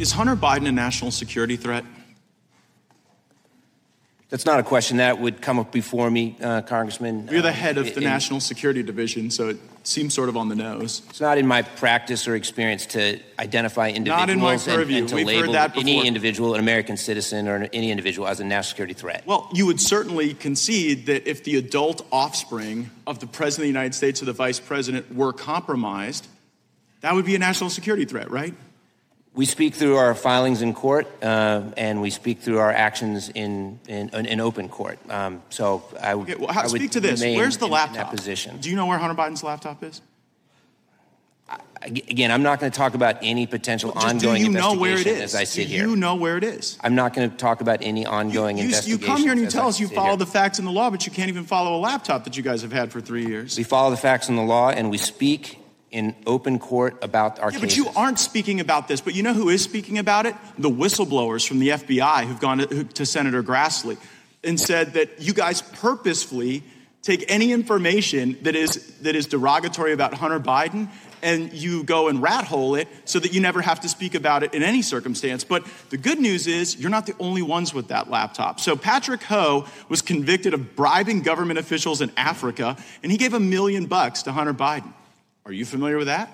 Is Hunter Biden a national security threat? That's not a question that would come up before me, uh, Congressman. You're the Um, head of the it- National Security Division, so it seems sort of on the nose. It's not in my practice or experience to identify individuals Not in my and- purview. and, to We've heard label that any individual, an American citizen, or any individual as a national security threat. Well, you would certainly concede that if the adult offspring of the President of the United States or the Vice President were compromised, that would be a national security threat, right? We speak through our filings in court, uh, and we speak through our actions in in, in open court. Um, so I would, Okay, well, how, I speak to this. Where's the in- laptop? In position. Do you know where Hunter Biden's laptop is? Again, I'm not going to talk about any potential ongoing do you know investigation where it is? as I sit do here. you know where it is? I'm not going to talk about any ongoing You, you investigations. come here and you tell us you follow here. the facts and the law, but you can't even follow a laptop that you guys have had for three years. We follow the facts and the law, and we speak in open court about our Yeah, cases. but you aren't speaking about this. But you know who is speaking about it? The whistleblowers from the FBI who've gone to, to Senator Grassley and said that you guys purposefully take any information that is that is derogatory about Hunter Biden and you go and rat hole it so that you never have to speak about it in any circumstance. But the good news is you're not the only ones with that laptop. So Patrick Ho was convicted of bribing government officials in Africa and he gave a million bucks to Hunter Biden. Are you familiar with that?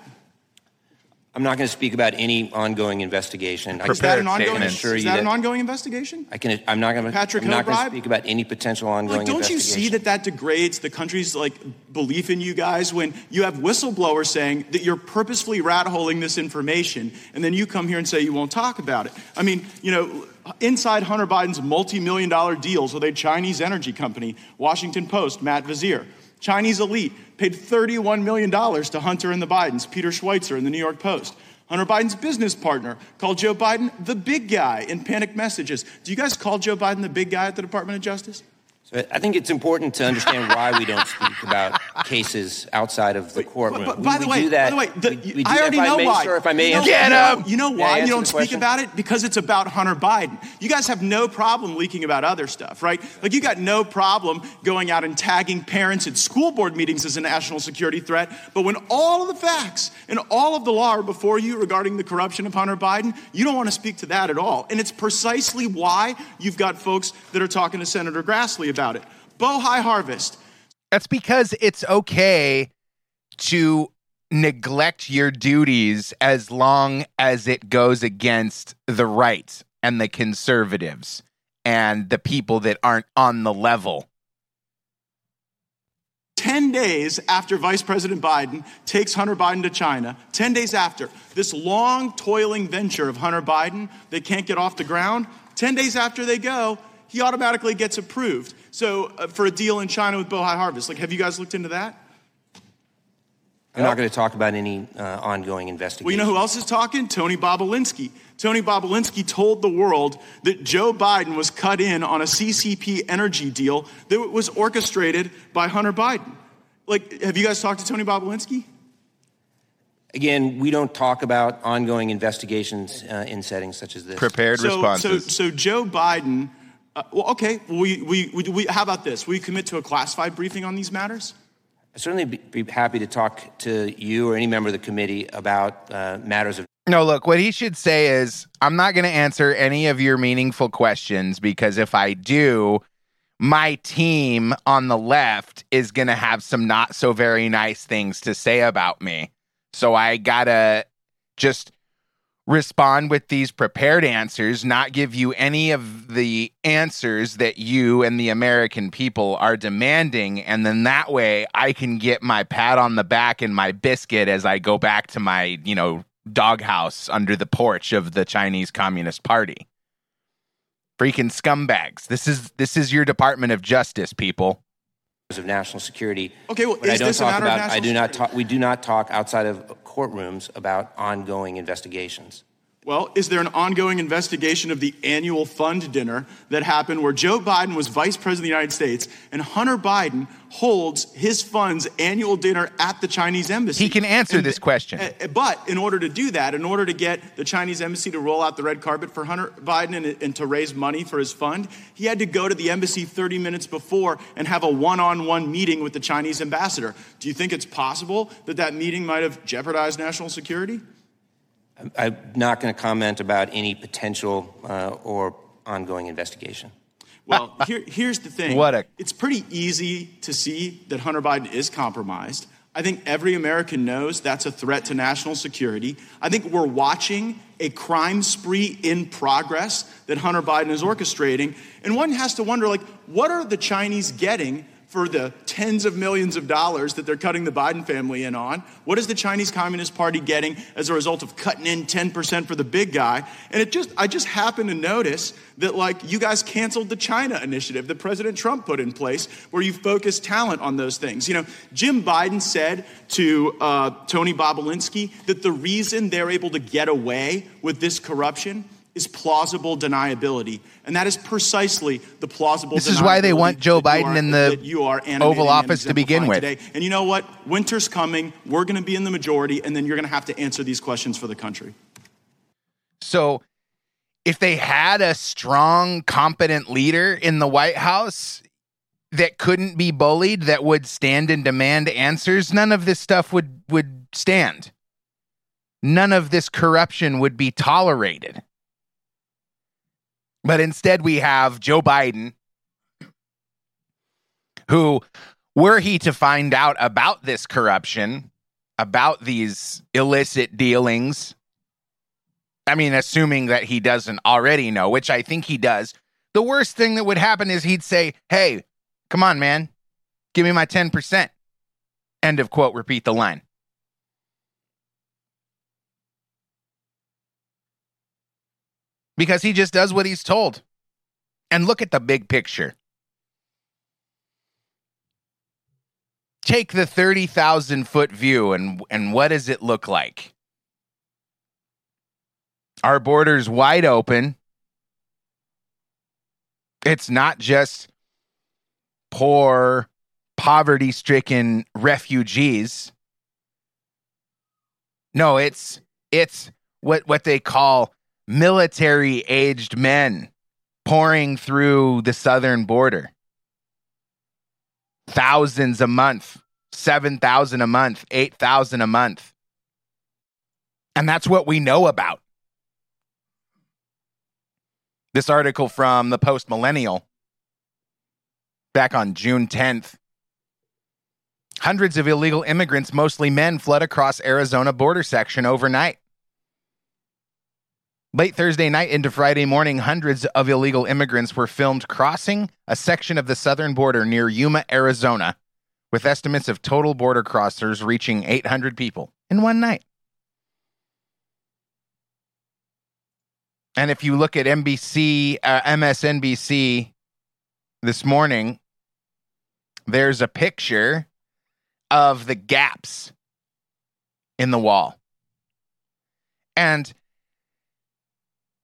I'm not going to speak about any ongoing investigation. I Is that an ongoing? Is you that an ongoing investigation? I can. I'm not going to. Patrick I'm not going to speak about any potential ongoing Like, don't you see that that degrades the country's like belief in you guys when you have whistleblowers saying that you're purposefully rat holing this information, and then you come here and say you won't talk about it? I mean, you know, inside Hunter Biden's multi-million dollar deals with a Chinese energy company, Washington Post, Matt Viser, Chinese elite paid 31 million dollars to Hunter and the Bidens, Peter Schweizer in the New York Post. Hunter Biden's business partner called Joe Biden the big guy in panic messages. Do you guys call Joe Biden the big guy at the Department of Justice? So I think it's important to understand why we don't speak about cases outside of the courtroom. But, but We- by the we way, do that. by the way, the, we, we do I already know may, why. Sir, if I may you know, you know, you know why you don't speak about it because it's about Hunter Biden. You guys have no problem leaking about other stuff, right? Like you got no problem going out and tagging parents at school board meetings as a national security threat. But when all of the facts and all of the law are before you regarding the corruption of Hunter Biden, you don't want to speak to that at all. And it's precisely why you've got folks that are talking to Senator Grassley about it. Bohai Harvest. That's because it's okay to neglect your duties as long as it goes against the right and the conservatives and the people that aren't on the level. 10 days after Vice President Biden takes Hunter Biden to China, 10 days after this long, toiling venture of Hunter Biden they can't get off the ground, 10 days after they go, he automatically gets approved. So, uh, for a deal in China with Bohai Harvest. Like, have you guys looked into that? I'm not going to talk about any uh, ongoing investigation. Well, you know who else is talking? Tony Bobulinski. Tony Bobulinski told the world that Joe Biden was cut in on a CCP energy deal that was orchestrated by Hunter Biden. Like, have you guys talked to Tony Bobulinski? Again, we don't talk about ongoing investigations uh, in settings such as this. Prepared so, responses. So, so Joe Biden. Uh, well, okay. We, we, we, we, how about this? We commit to a classified briefing on these matters. I'd certainly be, be happy to talk to you or any member of the committee about uh, matters of No, look, what he should say is I'm not going to answer any of your meaningful questions because if I do, my team on the left is going to have some not so very nice things to say about me. So I got to just respond with these prepared answers, not give you any of the answers that you and the American people are demanding. And then that way I can get my pat on the back and my biscuit as I go back to my, you know, doghouse under the porch of the Chinese Communist Party. Freaking scumbags. This is this is your Department of Justice, people. of national security. Okay, well, but I is don't this a talk matter of about. I do not security? talk. We do not talk outside of courtrooms about ongoing investigations. Well, is there an ongoing investigation of the annual fund dinner that happened where Joe Biden was vice president of the United States and Hunter Biden holds his fund's annual dinner at the Chinese embassy? He can answer And- this question. uh, But in order to do that, in order to get the Chinese embassy to roll out the red carpet for Hunter Biden and, and to raise money for his fund, he had to go to the embassy 30 minutes before and have a one on one meeting with the Chinese ambassador. Do you think it's possible that that meeting might have jeopardized national security? I'm not going to comment about any potential uh, or ongoing investigation. Well, here, here's the thing. What a- it's pretty easy to see that Hunter Biden is compromised. I think every American knows that's a threat to national security. I think we're watching a crime spree in progress that Hunter Biden is orchestrating. And one has to wonder like, what are the Chinese getting for the tens of millions of dollars that they're cutting the Biden family in on? What is the Chinese Communist Party getting as a result of cutting in 10% for the big guy? And it just, I just happened to notice that like you guys canceled the China initiative that President Trump put in place where you focus talent on those things. You know, Jim Biden said to uh, Tony Bobulinski that the reason they're able to get away with this corruption is plausible deniability. And that is precisely the plausible This is why they want Joe Biden are- in the Oval Office to begin with. Today. And you know what? Winter's coming. We're going to be in the majority, and then you're going to have to answer these questions for the country. So if they had a strong, competent leader in the White House that couldn't be bullied, that would stand and demand answers, none of this stuff would would stand. None of this corruption would be tolerated. But instead we have Joe Biden who were he to find out about this corruption, about these illicit dealings, I mean, assuming that he doesn't already know, which I think he does, the worst thing that would happen is he'd say, Hey, come on, man, give me my 10%. End of quote, repeat the line. Because he just does what he's told. And look at the big picture. Take the 30,000 foot view and, and what does it look like? Our borders wide open. It's not just poor, poverty stricken refugees. No, it's it's what what they call military aged men pouring through the southern border. Thousands a month, 7,000 a month, 8,000 a month. And that's what we know about. This article from the Post Millennial back on June 10th. Hundreds of illegal immigrants, mostly men, fled across Arizona border section overnight. Late Thursday night into Friday morning, hundreds of illegal immigrants were filmed crossing a section of the southern border near Yuma, Arizona, with estimates of total border crossers reaching 800 people in one night. And if you look at NBC, uh, MSNBC this morning, there's a picture of the gaps in the wall. And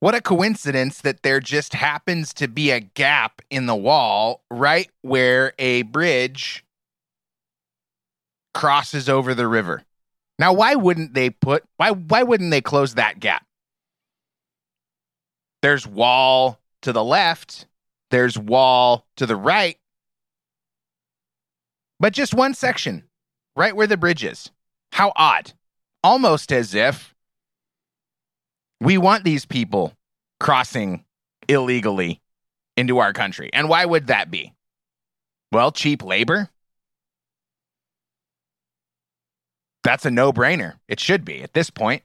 what a coincidence that there just happens to be a gap in the wall right where a bridge crosses over the river. Now, why wouldn't they put why why wouldn't they close that gap? There's wall to the left, there's wall to the right. But just one section, right where the bridge is. How odd. Almost as if we want these people crossing illegally into our country. And why would that be? Well, cheap labor. That's a no brainer. It should be at this point.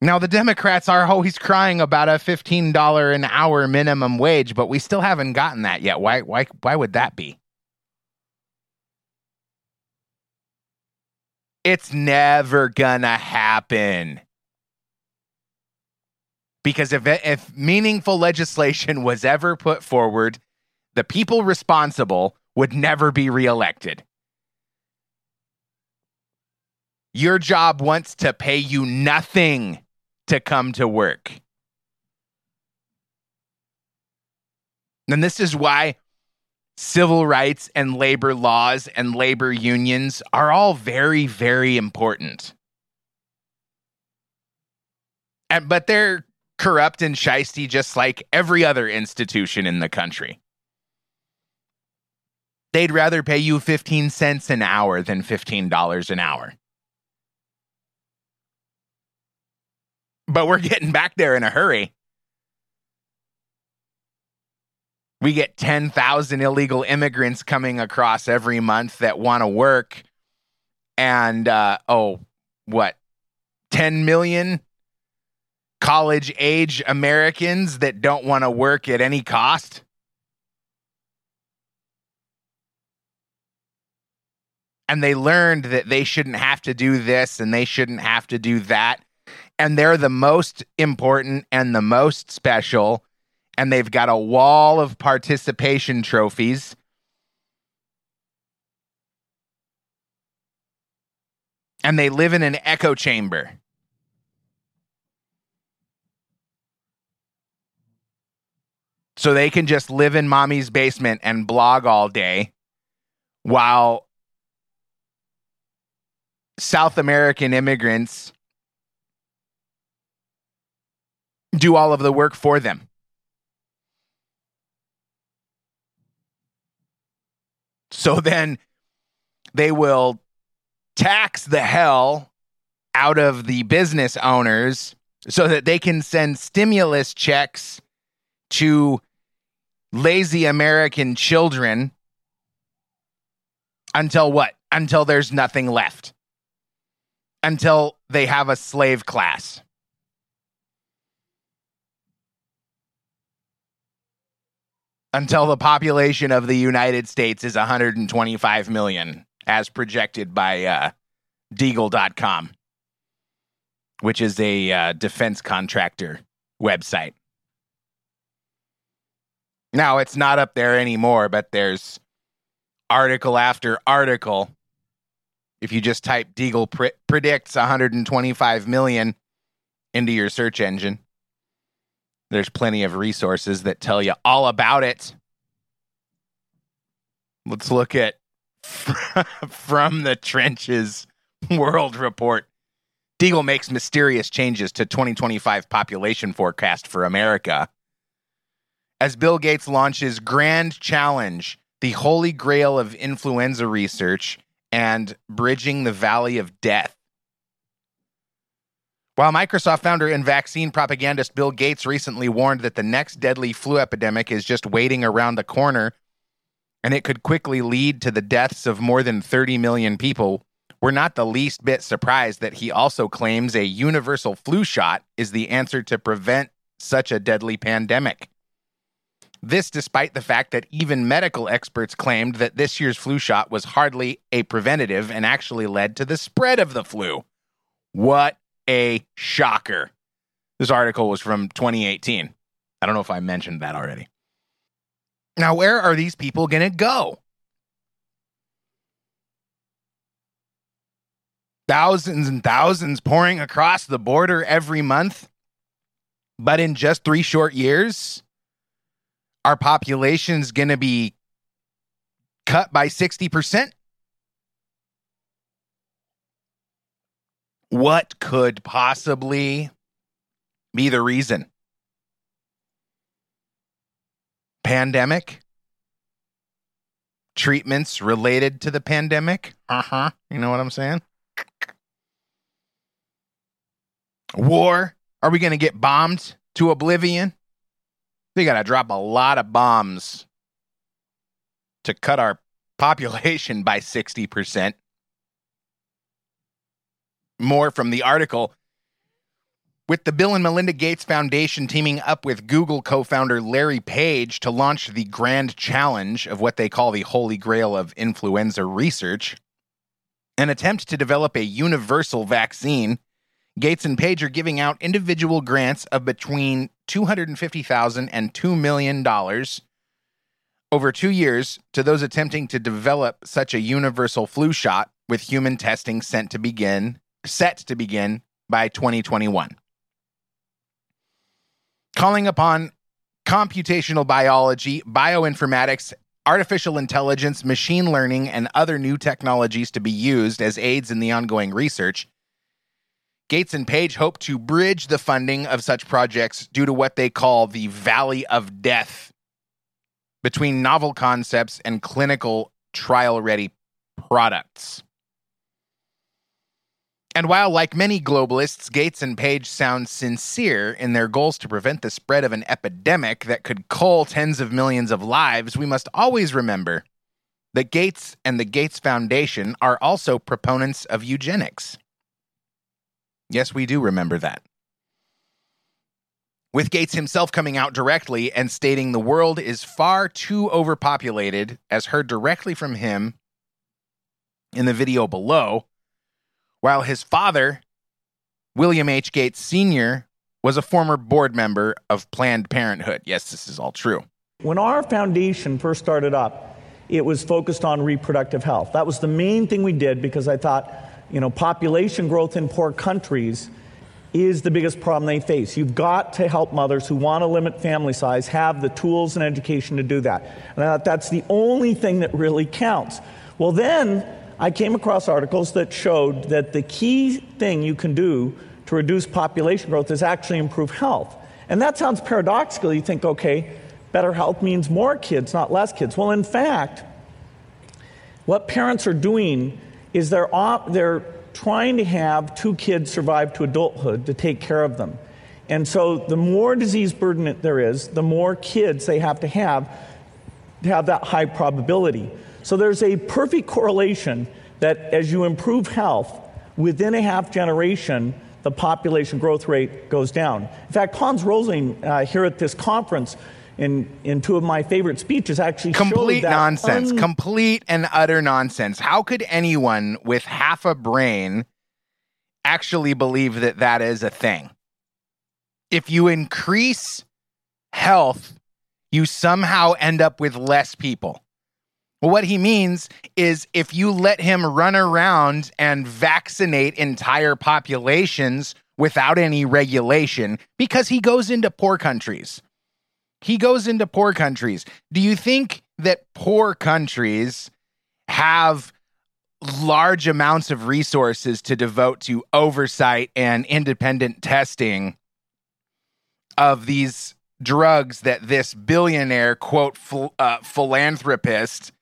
Now, the Democrats are oh, always crying about a $15 an hour minimum wage, but we still haven't gotten that yet. Why, why, why would that be? It's never gonna happen. Because if, if meaningful legislation was ever put forward, the people responsible would never be reelected. Your job wants to pay you nothing to come to work. And this is why civil rights and labor laws and labor unions are all very, very important. And, but they're corrupt and shisty just like every other institution in the country. They'd rather pay you 15 cents an hour than $15 an hour. But we're getting back there in a hurry. We get 10,000 illegal immigrants coming across every month that want to work. And, uh, oh, what? 10 million college age Americans that don't want to work at any cost? And they learned that they shouldn't have to do this and they shouldn't have to do that. And they're the most important and the most special. And they've got a wall of participation trophies. And they live in an echo chamber. so they can just live in mommy's basement and blog all day while South American immigrants do all of the work for them. So then they will tax the hell out of the business owners so that they can send stimulus checks to lazy American children until what? Until there's nothing left. Until they have a slave class. Until the population of the United States is 125 million, as projected by uh, Deagle.com, which is a uh, defense contractor website. Now it's not up there anymore, but there's article after article. If you just type Deagle pre- predicts 125 million into your search engine, there's plenty of resources that tell you all about it. Let's look at from the trenches world report. Deagle makes mysterious changes to 2025 population forecast for America as Bill Gates launches Grand Challenge, the holy grail of influenza research and bridging the valley of death. While Microsoft founder and vaccine propagandist Bill Gates recently warned that the next deadly flu epidemic is just waiting around the corner and it could quickly lead to the deaths of more than 30 million people, we're not the least bit surprised that he also claims a universal flu shot is the answer to prevent such a deadly pandemic. This despite the fact that even medical experts claimed that this year's flu shot was hardly a preventative and actually led to the spread of the flu. What a shocker. This article was from 2018. I don't know if I mentioned that already. Now, where are these people going to go? Thousands and thousands pouring across the border every month. But in just three short years, our population's going to be cut by 60%? What could possibly be the reason? Pandemic? Treatments related to the pandemic? Uh huh. You know what I'm saying? War? Are we going to get bombed to oblivion? They got to drop a lot of bombs to cut our population by 60%. More from the article. With the Bill and Melinda Gates Foundation teaming up with Google co founder Larry Page to launch the grand challenge of what they call the holy grail of influenza research, an attempt to develop a universal vaccine Gates and Page are giving out individual grants of between $250,000 and $2 million over two years to those attempting to develop such a universal flu shot with human testing sent to begin set to begin by 2021 calling upon computational biology bioinformatics artificial intelligence machine learning and other new technologies to be used as aids in the ongoing research Gates and Page hope to bridge the funding of such projects due to what they call the Valley of Death between novel concepts and clinical trial ready products. And while, like many globalists, Gates and Page sound sincere in their goals to prevent the spread of an epidemic that could cull tens of millions of lives, we must always remember that Gates and the Gates Foundation are also proponents of eugenics. Yes, we do remember that. With Gates himself coming out directly and stating the world is far too overpopulated, as heard directly from him in the video below while his father, William H. Gates Sr., was a former board member of Planned Parenthood. Yes, this is all true. When our foundation first started up, it was focused on reproductive health. That was the main thing we did because I thought, you know, population growth in poor countries is the biggest problem they face. You've got to help mothers who want to limit family size have the tools and education to do that. And I thought that's the only thing that really counts. Well, then I came across articles that showed that the key thing you can do to reduce population growth is actually improve health. And that sounds paradoxical. You think, okay, better health means more kids, not less kids. Well, in fact, what parents are doing is they're, they're trying to have two kids survive to adulthood to take care of them. And so the more disease burden there is, the more kids they have to have to have that high probability. So there's a perfect correlation that as you improve health, within a half generation, the population growth rate goes down. In fact, Hans Rosling uh, here at this conference, in, in two of my favorite speeches, actually complete nonsense, un- complete and utter nonsense. How could anyone with half a brain actually believe that that is a thing? If you increase health, you somehow end up with less people. Well, what he means is if you let him run around and vaccinate entire populations without any regulation, because he goes into poor countries. He goes into poor countries. Do you think that poor countries have large amounts of resources to devote to oversight and independent testing of these drugs that this billionaire, quote, uh, philanthropist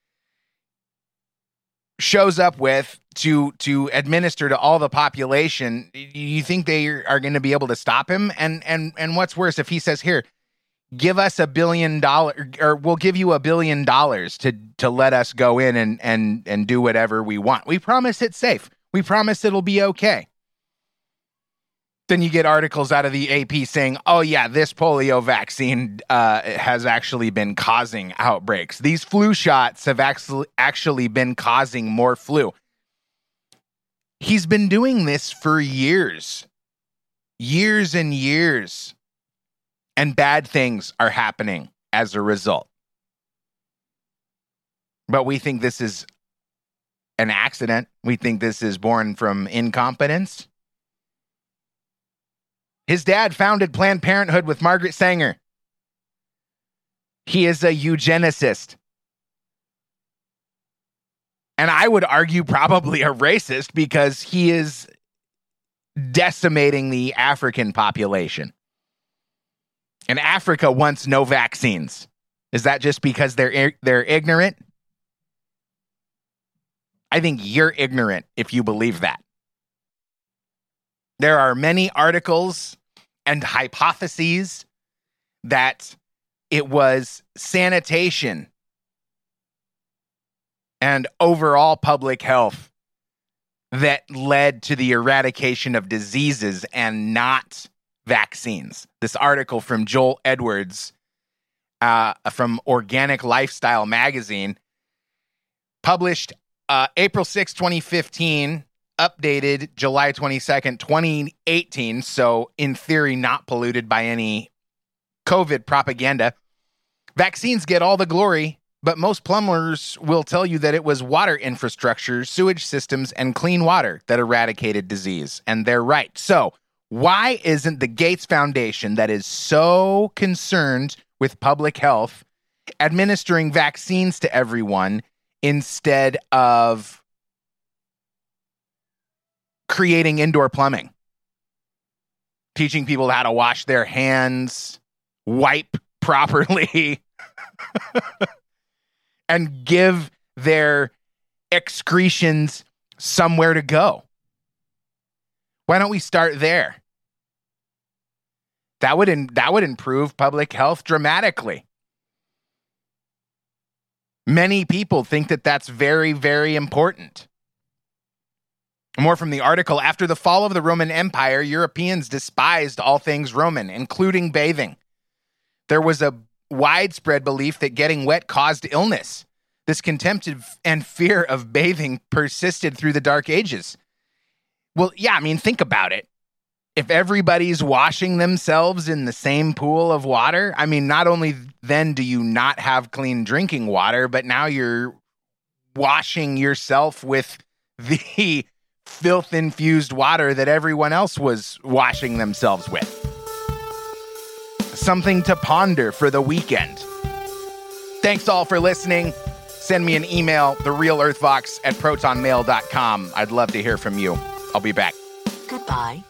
shows up with to to administer to all the population you think they are going to be able to stop him? And and and what's worse if he says here give us a billion dollar or we'll give you a billion dollars to to let us go in and and and do whatever we want. We promise it's safe. We promise it'll be okay then you get articles out of the AP saying, "Oh yeah, this polio vaccine uh, has actually been causing outbreaks. These flu shots have actually actually been causing more flu." He's been doing this for years, years and years, and bad things are happening as a result. But we think this is an accident. We think this is born from incompetence. His dad founded Planned Parenthood with Margaret Sanger. He is a eugenicist. And I would argue probably a racist because he is decimating the African population. And Africa wants no vaccines. Is that just because they're they're ignorant? I think you're ignorant if you believe that. There are many articles and hypotheses that it was sanitation and overall public health that led to the eradication of diseases and not vaccines. This article from Joel Edwards uh, from Organic Lifestyle magazine, published uh, April 6, 2015, updated July 22nd, 2018. So, in theory, not polluted by any COVID propaganda. Vaccines get all the glory, but most plumbers will tell you that it was water infrastructure, sewage systems, and clean water that eradicated disease. And they're right. So, why isn't the Gates Foundation, that is so concerned with public health, administering vaccines to everyone instead of creating indoor plumbing, teaching people how to wash their hands, wipe properly, and give their excretions somewhere to go. Why don't we start there? That would in, that would improve public health dramatically. Many people think that that's very very important. More from the article After the fall of the Roman Empire, Europeans despised all things Roman, including bathing. There was a widespread belief that getting wet caused illness. This contempt and fear of bathing persisted through the Dark Ages. Well, yeah, I mean, think about it. If everybody's washing themselves in the same pool of water, I mean, not only then do you not have clean drinking water, but now you're washing yourself with the filth infused water that everyone else was washing themselves with. Something to ponder for the weekend. Thanks all for listening. Send me an email, therealearthvox at protonmail.com. I'd love to hear from you. I'll be back. Goodbye.